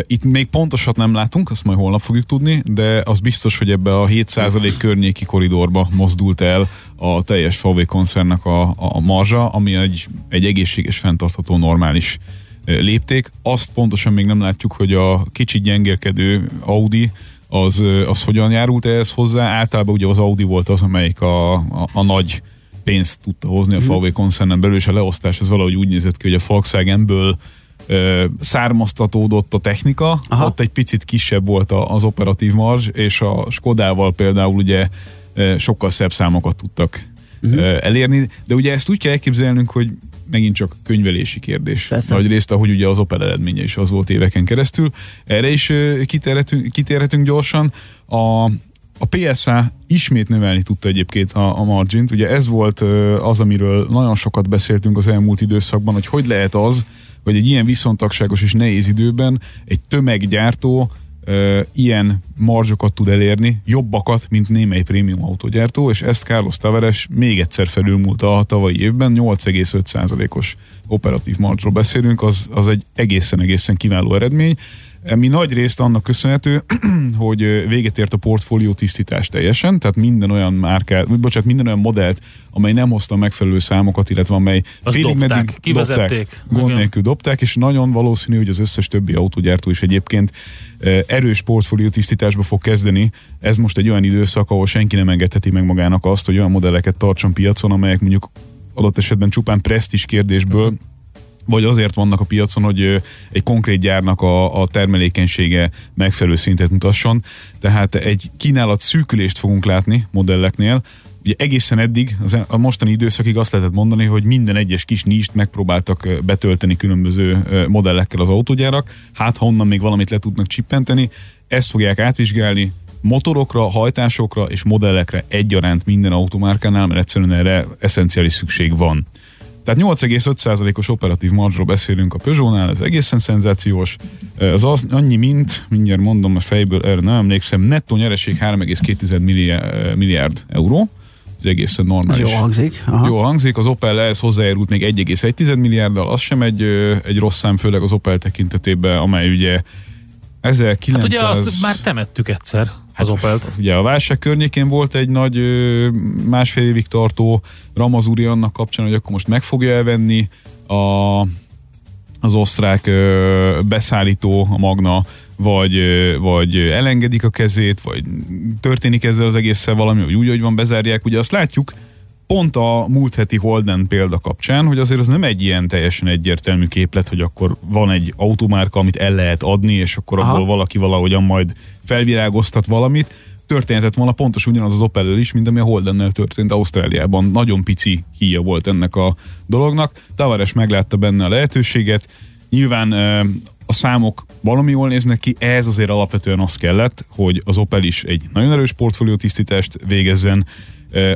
Itt még pontosat nem látunk, azt majd holnap fogjuk tudni, de az biztos, hogy ebbe a 7% környéki koridorba mozdult el a teljes VW koncernnek a, a marzsa, ami egy, egy egészséges, fenntartható, normális lépték. Azt pontosan még nem látjuk, hogy a kicsit gyengélkedő Audi az, az hogyan járult ehhez hozzá. Általában ugye az Audi volt az, amelyik a, a, a nagy pénzt tudta hozni a VW koncernen belül, és a leosztás az valahogy úgy nézett ki, hogy a Volkswagenből származtatódott a technika, Aha. Ott egy picit kisebb volt az operatív marzs, és a Skodával például ugye sokkal szebb számokat tudtak uh-huh. elérni, de ugye ezt úgy kell elképzelnünk, hogy megint csak könyvelési kérdés. Persze. Nagy részt, ahogy ugye az Opel eredménye is az volt éveken keresztül. Erre is kitérhetünk, kitérhetünk gyorsan. A, a PSA ismét növelni tudta egyébként a, a margint. Ugye ez volt az, amiről nagyon sokat beszéltünk az elmúlt időszakban, hogy hogy lehet az, hogy egy ilyen viszontagságos és nehéz időben egy tömeggyártó ö, ilyen marzsokat tud elérni, jobbakat, mint némely prémium autógyártó, és ezt Carlos Tavares még egyszer felülmúlta a tavalyi évben, 8,5%-os operatív marzsról beszélünk, az, az egy egészen-egészen kiváló eredmény. Mi nagy részt annak köszönhető, hogy véget ért a portfólió tisztítás teljesen, tehát minden olyan márkát, bocsánat, minden olyan modellt, amely nem hozta megfelelő számokat, illetve amely Azt félig dobták, meddig kivezették. dobták, gond nélkül dobták, és nagyon valószínű, hogy az összes többi autógyártó is egyébként eh, erős portfólió tisztításban átalakulásba fog kezdeni. Ez most egy olyan időszak, ahol senki nem engedheti meg magának azt, hogy olyan modelleket tartson piacon, amelyek mondjuk adott esetben csupán presztis kérdésből vagy azért vannak a piacon, hogy egy konkrét gyárnak a, a termelékenysége megfelelő szintet mutasson. Tehát egy kínálat szűkülést fogunk látni modelleknél, Ugye egészen eddig, az, a mostani időszakig azt lehetett mondani, hogy minden egyes kis níst megpróbáltak betölteni különböző modellekkel az autógyárak, hát ha onnan még valamit le tudnak csippenteni, ezt fogják átvizsgálni, motorokra, hajtásokra és modellekre egyaránt minden automárkánál, mert egyszerűen erre eszenciális szükség van. Tehát 8,5%-os operatív marzsról beszélünk a Peugeot-nál, ez egészen szenzációs. Az az, annyi mint, mindjárt mondom a fejből, erre nem emlékszem, nettó nyereség 3,2 milliárd, milliárd euró. Ez egészen normális. Jó hangzik. Aha. Jó hangzik, az Opel ehhez hozzájárult még 1,1 milliárddal, az sem egy, egy rossz szám, főleg az Opel tekintetében, amely ugye 1900... Hát ugye azt már temettük egyszer az hát, Opelt. Ugye a válság környékén volt egy nagy másfél évig tartó ramazúri annak kapcsán, hogy akkor most meg fogja elvenni a, az osztrák ö, beszállító, a Magna, vagy, vagy elengedik a kezét, vagy történik ezzel az egésszel valami, vagy úgy, hogy van, bezárják. Ugye azt látjuk, pont a múlt heti Holden példa kapcsán, hogy azért az nem egy ilyen teljesen egyértelmű képlet, hogy akkor van egy automárka, amit el lehet adni, és akkor Aha. abból valaki valahogyan majd felvirágoztat valamit. Történhetett volna pontos ugyanaz az opel is, mint ami a Holdennel történt Ausztráliában. Nagyon pici híja volt ennek a dolognak. Tavares meglátta benne a lehetőséget. Nyilván a számok valami jól néznek ki, ez azért alapvetően az kellett, hogy az Opel is egy nagyon erős portfólió tisztítást végezzen,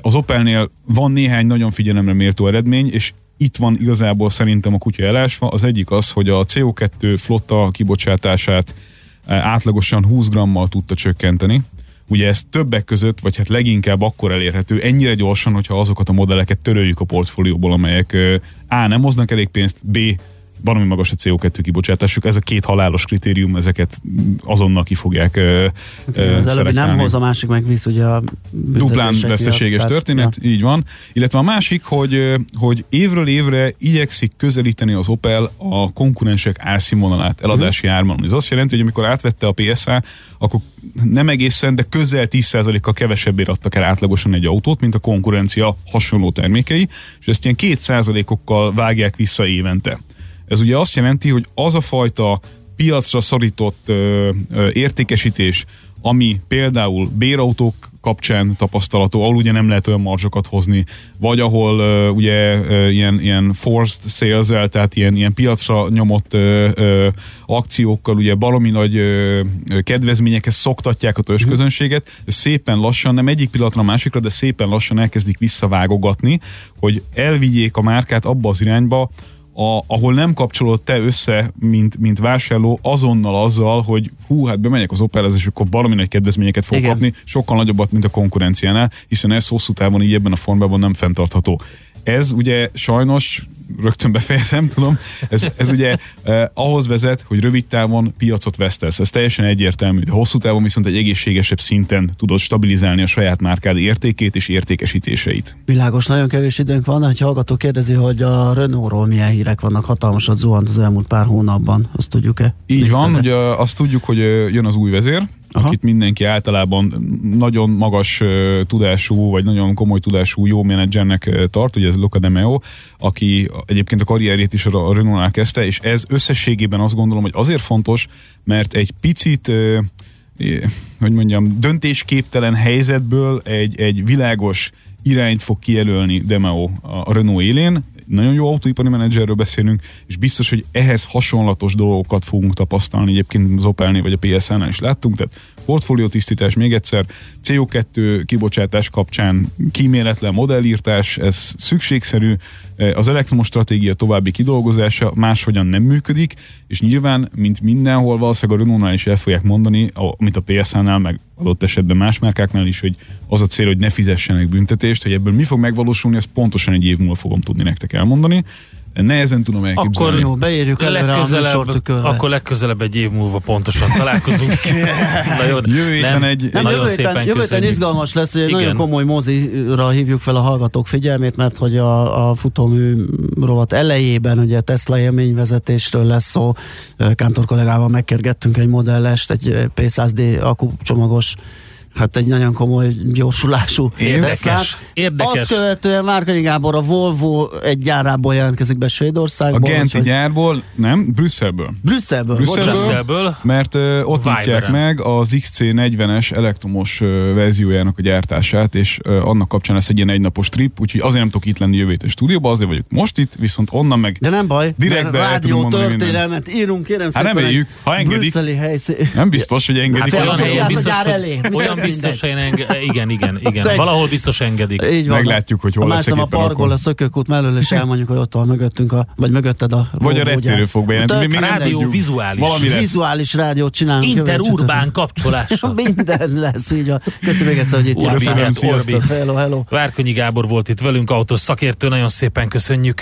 az Opelnél van néhány nagyon figyelemre méltó eredmény, és itt van igazából szerintem a kutya elásva. Az egyik az, hogy a CO2 flotta kibocsátását átlagosan 20 grammal tudta csökkenteni. Ugye ez többek között, vagy hát leginkább akkor elérhető, ennyire gyorsan, hogyha azokat a modelleket töröljük a portfólióból, amelyek A. nem hoznak elég pénzt, B valami magas a CO2 kibocsátásuk. Ez a két halálos kritérium, ezeket azonnal ki fogják uh, Az előbbi nem hoz, a másik meg visz ugye a Duplán veszteséges történet, ja. így van. Illetve a másik, hogy, hogy évről évre igyekszik közelíteni az Opel a konkurensek árszínvonalát, eladási uh-huh. árban. Ez azt jelenti, hogy amikor átvette a PSA, akkor nem egészen, de közel 10%-kal kevesebbért adtak el átlagosan egy autót, mint a konkurencia hasonló termékei, és ezt ilyen 2%-okkal vágják vissza évente. Ez ugye azt jelenti, hogy az a fajta piacra szorított ö, ö, értékesítés, ami például bérautók kapcsán tapasztalató, ahol ugye nem lehet olyan marzsokat hozni, vagy ahol uh, ugye uh, ilyen, ilyen forced sales tehát ilyen, ilyen piacra nyomott uh, uh, akciókkal, ugye baromi nagy uh, kedvezményekhez szoktatják a közönséget, de szépen lassan, nem egyik pillanatra a másikra, de szépen lassan elkezdik visszavágogatni, hogy elvigyék a márkát abba az irányba, a, ahol nem kapcsolod te össze, mint, mint vásárló, azonnal azzal, hogy hú, hát bemegyek az Opelhez, és akkor valami nagy kedvezményeket fog Igen. kapni, sokkal nagyobbat, mint a konkurenciánál, hiszen ez hosszú távon így ebben a formában nem fenntartható. Ez ugye sajnos rögtön befejezem, tudom, ez, ez ugye eh, ahhoz vezet, hogy rövid távon piacot vesztesz. Ez teljesen egyértelmű, de hosszú távon viszont egy egészségesebb szinten tudod stabilizálni a saját márkád értékét és értékesítéseit. Világos, nagyon kevés időnk van, hogy hallgató kérdezi, hogy a Renault-ról milyen hírek vannak, hatalmasat zuhant az elmúlt pár hónapban, azt tudjuk-e? Így van, ugye azt tudjuk, hogy jön az új vezér, Aha. akit mindenki általában nagyon magas tudású, vagy nagyon komoly tudású jó menedzsernek tart, ugye ez Luca de Meo, aki egyébként a karrierjét is a, Renault-nál kezdte, és ez összességében azt gondolom, hogy azért fontos, mert egy picit hogy mondjam, döntésképtelen helyzetből egy, egy világos irányt fog kijelölni Demeo a Renault élén, nagyon jó autóipari menedzserről beszélünk, és biztos, hogy ehhez hasonlatos dolgokat fogunk tapasztalni, egyébként az Opelnél vagy a PSN-nál is láttunk, tehát portfólió tisztítás, még egyszer, CO2 kibocsátás kapcsán kíméletlen modellírtás, ez szükségszerű, az elektromos stratégia további kidolgozása máshogyan nem működik, és nyilván, mint mindenhol valószínűleg a Renault-nál is el fogják mondani, amit a PSA-nál, meg adott esetben más márkáknál is, hogy az a cél, hogy ne fizessenek büntetést, hogy ebből mi fog megvalósulni, ezt pontosan egy év múlva fogom tudni nektek elmondani. Nehezen tudom elképzelni. Akkor Jó, beírjuk előre a műsortükörbe. akkor legközelebb egy év múlva pontosan találkozunk. Na jó, Jövő héten egy- Nem, nagyon jövő szépen héten, jövő héten izgalmas lesz, hogy egy Igen. nagyon komoly mozira hívjuk fel a hallgatók figyelmét, mert hogy a, a futómű rovat elejében ugye Tesla élményvezetésről lesz szó. Kántor kollégával megkérgettünk egy modellest, egy P100D akkucsomagos hát egy nagyon komoly gyorsulású Érdekes, érdekes. Azt követően Várkanyi Gábor a Volvo egy gyárából jelentkezik be A Svédországból. Genti úgyhogy- gyárból, nem, Brüsszelből. Brüsszelből, Brüsszelből? Brüsszelből. Mert ö, ott nyitják meg az XC40-es elektromos ö, verziójának a gyártását, és ö, annak kapcsán lesz egy ilyen egynapos trip, úgyhogy azért nem tudok itt lenni jövő héten stúdióban, azért vagyok most itt, viszont onnan meg De nem baj, Direktbe rádió történelmet írunk, kérem Hát szépen. reméljük, egy ha engedik. Brüsszeli helyszín. nem biztos, hogy engedik. Hát olyan Olyan elé. olyan Mindegy. Biztos enge- igen, igen, igen. Egy- Valahol biztos engedik. Így van. Meglátjuk, hogy hol a leszek a akkor. a szökőkút mellől, és elmondjuk, hogy ott van mögöttünk, a, vagy mögötted a Vagy a reptérő fog bejelenteni. Nem Rádió vizuális. Valami lesz. Vizuális rádiót csinálunk. Interurbán kapcsolása. Minden lesz így. A... Köszönöm még egyszer, hogy itt Orbi, jártál. Orbi. Hello, hello. Várkonyi Gábor volt itt velünk, autós szakértő, nagyon szépen köszönjük.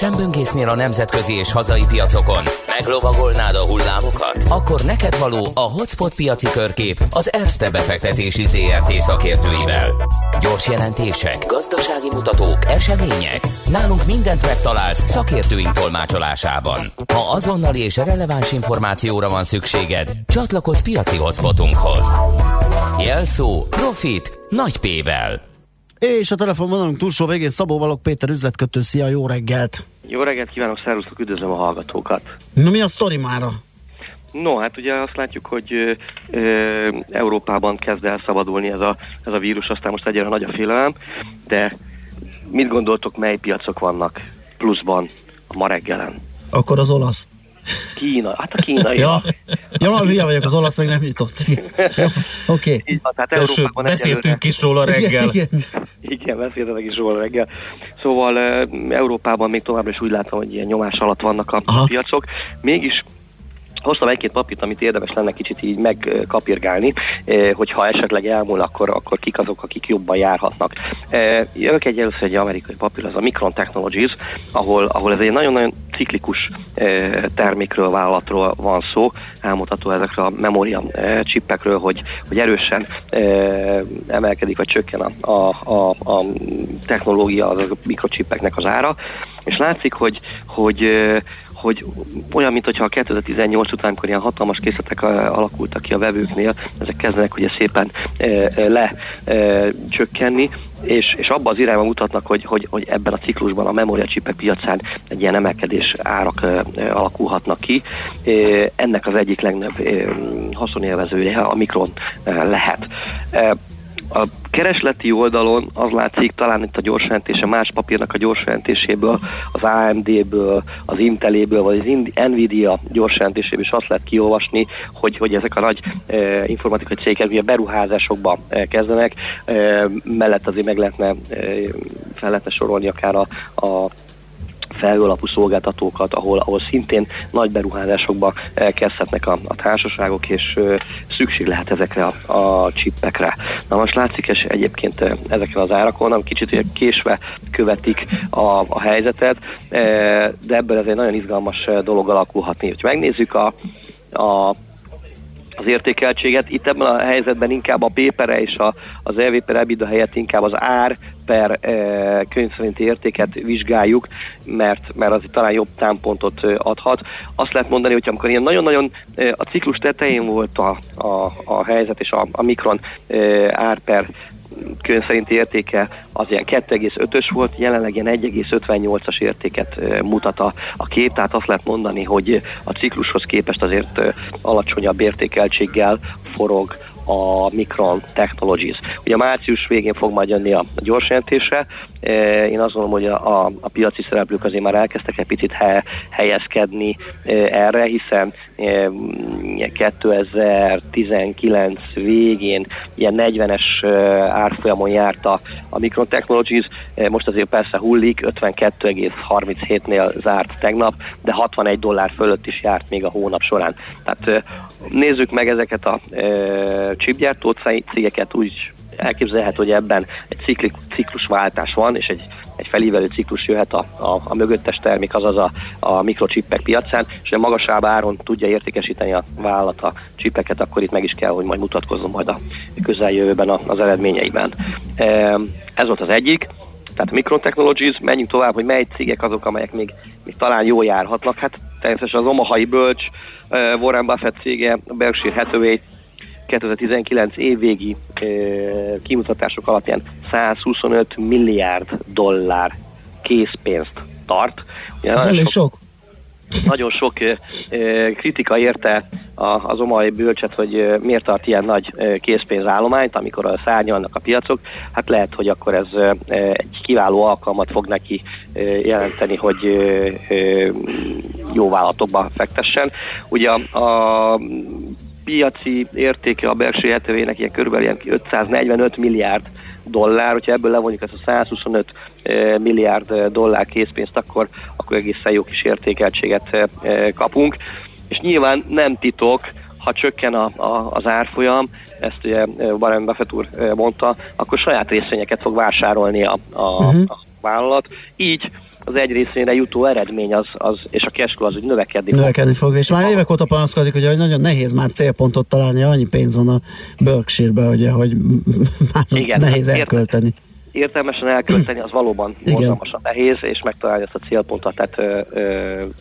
Szívesen böngésznél a nemzetközi és hazai piacokon? Meglovagolnád a hullámokat? Akkor neked való a Hotspot piaci körkép az Erste befektetési ZRT szakértőivel. Gyors jelentések, gazdasági mutatók, események. Nálunk mindent megtalálsz szakértőink tolmácsolásában. Ha azonnali és releváns információra van szükséged, csatlakozz piaci hotspotunkhoz. Jelszó Profit nagy P-vel. És a telefonvonalunk túlsó végén Szabó Balog Péter üzletkötő. Szia, jó reggelt! Jó reggelt kívánok, szervusztok, üdvözlöm a hallgatókat. No, mi a sztori mára? No, hát ugye azt látjuk, hogy ö, ö, Európában kezd elszabadulni ez a, ez a vírus, aztán most egyre nagy a félelem, de mit gondoltok, mely piacok vannak pluszban a ma reggelen? Akkor az olasz. Kína, hát a kínai. Ja, ja hülye vagyok, az olasz meg nem jutott. Oké. Okay. Tehát Európában beszéltünk is róla reggel. Igen, igen. igen beszéltek is róla reggel. Szóval Európában még továbbra is úgy látom, hogy ilyen nyomás alatt vannak a Aha. piacok. Mégis Hoztam egy-két papírt, amit érdemes lenne kicsit így megkapirgálni, eh, hogyha esetleg elmúl, akkor, akkor kik azok, akik jobban járhatnak. Eh, jövök egy először egy amerikai papír, az a Micron Technologies, ahol, ahol ez egy nagyon-nagyon ciklikus eh, termékről, vállalatról van szó, elmutató ezekre a memória csippekről, hogy, hogy erősen emelkedik vagy csökken a, a, a, a technológia, az a mikrocsipeknek az ára, és látszik, hogy, hogy hogy olyan, mintha a 2018 után, amikor ilyen hatalmas készletek alakultak ki a vevőknél, ezek kezdenek ugye szépen le csökkenni, és, és abban az irányba mutatnak, hogy, hogy, hogy ebben a ciklusban a memóriacsipek piacán egy ilyen emelkedés árak alakulhatnak ki. Ennek az egyik legnagyobb haszonélvezője a Mikron lehet. A keresleti oldalon az látszik, talán itt a gyorsjelentése más papírnak a gyorsjelentéséből, az AMD-ből, az Inteléből, vagy az Nvidia gyorsjelentéséből is azt lehet kiolvasni, hogy, hogy ezek a nagy e, informatikai cégek ugye beruházásokba e, kezdenek, e, mellett azért meg lehetne, e, fel lehetne sorolni akár a, a felhőalapú szolgáltatókat, ahol, ahol szintén nagy beruházásokba kezdhetnek a, a társaságok, és szükség lehet ezekre a, a csippekre. Na most látszik és egyébként ezekre az árakon, nem kicsit késve követik a, a helyzetet, de ebből ez egy nagyon izgalmas dolog alakulhatni. Ha megnézzük a, a az értékeltséget. Itt ebben a helyzetben inkább a pépere és a, az EV per EBITDA helyett inkább az ár per e, könyv szerinti értéket vizsgáljuk, mert, mert az talán jobb támpontot adhat. Azt lehet mondani, hogy amikor ilyen nagyon-nagyon a ciklus tetején volt a, a, a helyzet, és a, a mikron e, ár per könyv szerinti értéke az ilyen 2,5-ös volt, jelenleg ilyen 1,58-as értéket mutat a, a kép, tehát azt lehet mondani, hogy a ciklushoz képest azért alacsonyabb értékeltséggel forog a Micron Technologies. Ugye március végén fog majd jönni a gyors jelentése. E, én azt gondolom, hogy a, a, a piaci szereplők azért már elkezdtek egy picit he, helyezkedni e, erre, hiszen 2019 e, végén ilyen 40-es árfolyamon járt a, a Micron Technologies, most azért persze hullik, 52,37-nél zárt tegnap, de 61 dollár fölött is járt még a hónap során. Tehát nézzük meg ezeket a chipgyártó cégeket úgy elképzelhet, hogy ebben egy ciklik, ciklusváltás van, és egy, egy felívelő ciklus jöhet a, a, a mögöttes termék, azaz a, a mikrochippek piacán, és a magasabb áron tudja értékesíteni a vállalat a csipeket, akkor itt meg is kell, hogy majd mutatkozzon majd a közeljövőben az eredményeiben. Ez volt az egyik. Tehát a Micron menjünk tovább, hogy mely cégek azok, amelyek még, még talán jól járhatnak. Hát természetesen az Omahai Bölcs, Warren Buffett cége, a Berkshire Hathaway 2019 évvégi kimutatások alapján 125 milliárd dollár készpénzt tart. Ugye Ez elég sok. sok. Nagyon sok kritika érte az omai bölcset, hogy miért tart ilyen nagy készpénzállományt, amikor a szárnyalnak a piacok. Hát lehet, hogy akkor ez egy kiváló alkalmat fog neki jelenteni, hogy jó vállalatokba fektessen. Ugye a, a piaci értéke a Berkshire Hathaway-nek ilyen körülbelül 545 milliárd dollár, hogyha ebből levonjuk ezt a 125 eh, milliárd eh, dollár készpénzt, akkor, akkor egészen jó kis értékeltséget eh, kapunk. És nyilván nem titok, ha csökken a, a, az árfolyam, ezt ugye Warren Buffett úr mondta, akkor saját részvényeket fog vásárolni a, a, uh-huh. a vállalat. Így az egy részére jutó eredmény az, az és a cashflow az úgy növekedni, növekedni fog. fog. És már évek óta panaszkodik, hogy nagyon nehéz már célpontot találni, annyi pénz van a Berkshire-be, ugye, hogy már Igen, nehéz elkölteni. Értelmesen elkölteni az valóban borzalmasan nehéz, és megtalálni ezt a célpontot, tehát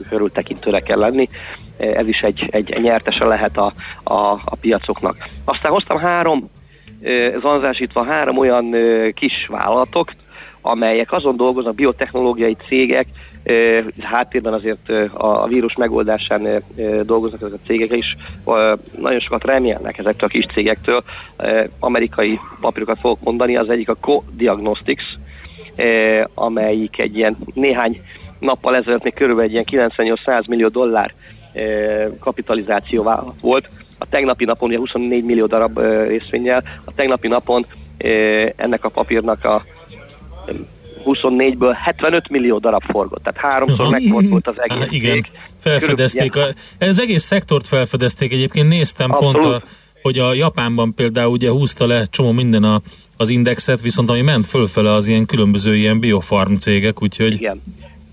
körültekintőre kell lenni. Ez is egy, egy nyertese lehet a, a, a piacoknak. Aztán hoztam három, zanzásítva három olyan kis vállalatok, amelyek azon dolgoznak, biotechnológiai cégek, háttérben azért a vírus megoldásán dolgoznak ezek a cégek is, nagyon sokat remélnek ezektől a kis cégektől. Amerikai papírokat fogok mondani, az egyik a Co-Diagnostics, amelyik egy ilyen néhány nappal ezelőtt még körülbelül egy ilyen 98-100 millió dollár kapitalizáció volt. A tegnapi napon ugye 24 millió darab részvényel, a tegnapi napon ennek a papírnak a 24-ből 75 millió darab forgott, tehát háromszor megfordult az egész. Uh, igen, felfedezték. A, ez egész szektort felfedezték, egyébként néztem Abszolút. pont, a, hogy a Japánban például ugye húzta le csomó minden a, az indexet, viszont ami ment fölfele az ilyen különböző ilyen biofarm cégek, úgyhogy... Igen.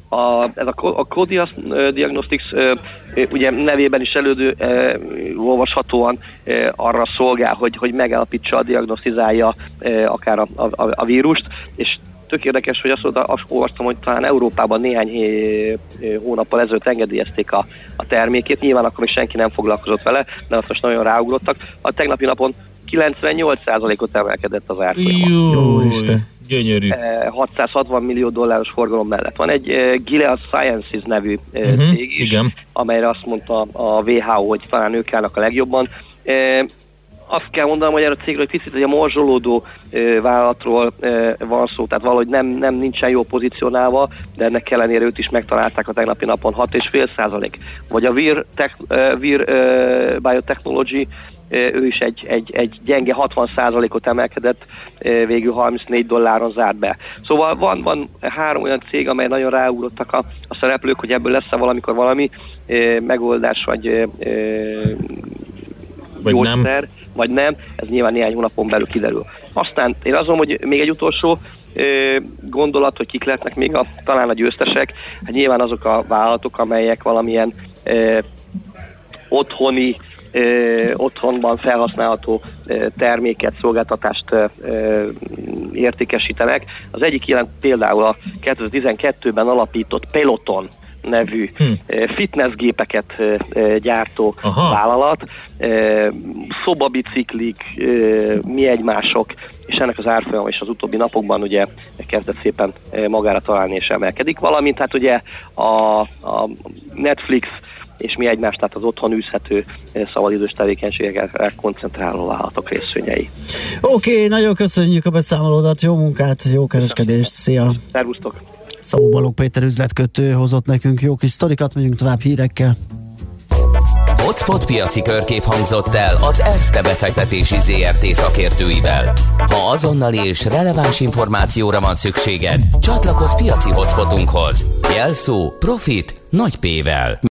A, ez a, a Codias Diagnostics ugye nevében is elődő olvashatóan arra szolgál, hogy, hogy megállapítsa, diagnosztizálja uh, akár a, a, a vírust, és tök érdekes, hogy azt, mondta, azt olvastam, hogy talán Európában néhány hónappal ezelőtt engedélyezték a, a termékét, nyilván akkor még senki nem foglalkozott vele, de azt most nagyon ráugrottak. A tegnapi napon 98%-ot emelkedett az árfolyama. Jó, Isten. Gyönyörű. 660 millió dolláros forgalom mellett. Van egy Gilead Sciences nevű uh-huh, cég is, igen. amelyre azt mondta a WHO, hogy talán ők állnak a legjobban azt kell mondanom, hogy erre a cégről egy picit egy a morzsolódó e, vállalatról e, van szó, tehát valahogy nem, nem nincsen jó pozícionálva, de ennek ellenére őt is megtalálták a tegnapi napon 6,5 százalék. Vagy a Vir, tech, uh, Vir uh, Biotechnology ő is egy, egy, egy gyenge 60%-ot emelkedett, végül 34 dolláron zárt be. Szóval van, van három olyan cég, amely nagyon ráugrottak a, a szereplők, hogy ebből lesz-e valamikor valami megoldás, vagy vagy gyógyszer, nem. Vagy nem, ez nyilván néhány hónapon belül kiderül. Aztán én azon, hogy még egy utolsó gondolat, hogy kik lehetnek még a, talán a győztesek, hát nyilván azok a vállalatok, amelyek valamilyen ö, otthoni ö, otthonban felhasználható ö, terméket, szolgáltatást ö, értékesítenek. Az egyik ilyen például a 2012-ben alapított Peloton nevű hmm. fitnessgépeket gyártó Aha. vállalat, szobabiciklik, mi egymások, és ennek az árfolyama is az utóbbi napokban ugye kezdett szépen magára találni és emelkedik, valamint hát ugye a, a Netflix és mi egymást, tehát az otthon űzhető szabadidős tevékenységekre koncentráló vállalatok részvényei. Oké, okay, nagyon köszönjük a beszámolódat, jó munkát, jó kereskedést, szia! Szervusztok! Szabó Balog Péter üzletkötő hozott nekünk jó kis sztorikat, megyünk tovább hírekkel. Hotspot piaci körkép hangzott el az ESZTE befektetési ZRT szakértőivel. Ha azonnali és releváns információra van szükséged, csatlakozz piaci hotspotunkhoz. Jelszó Profit nagy P-vel.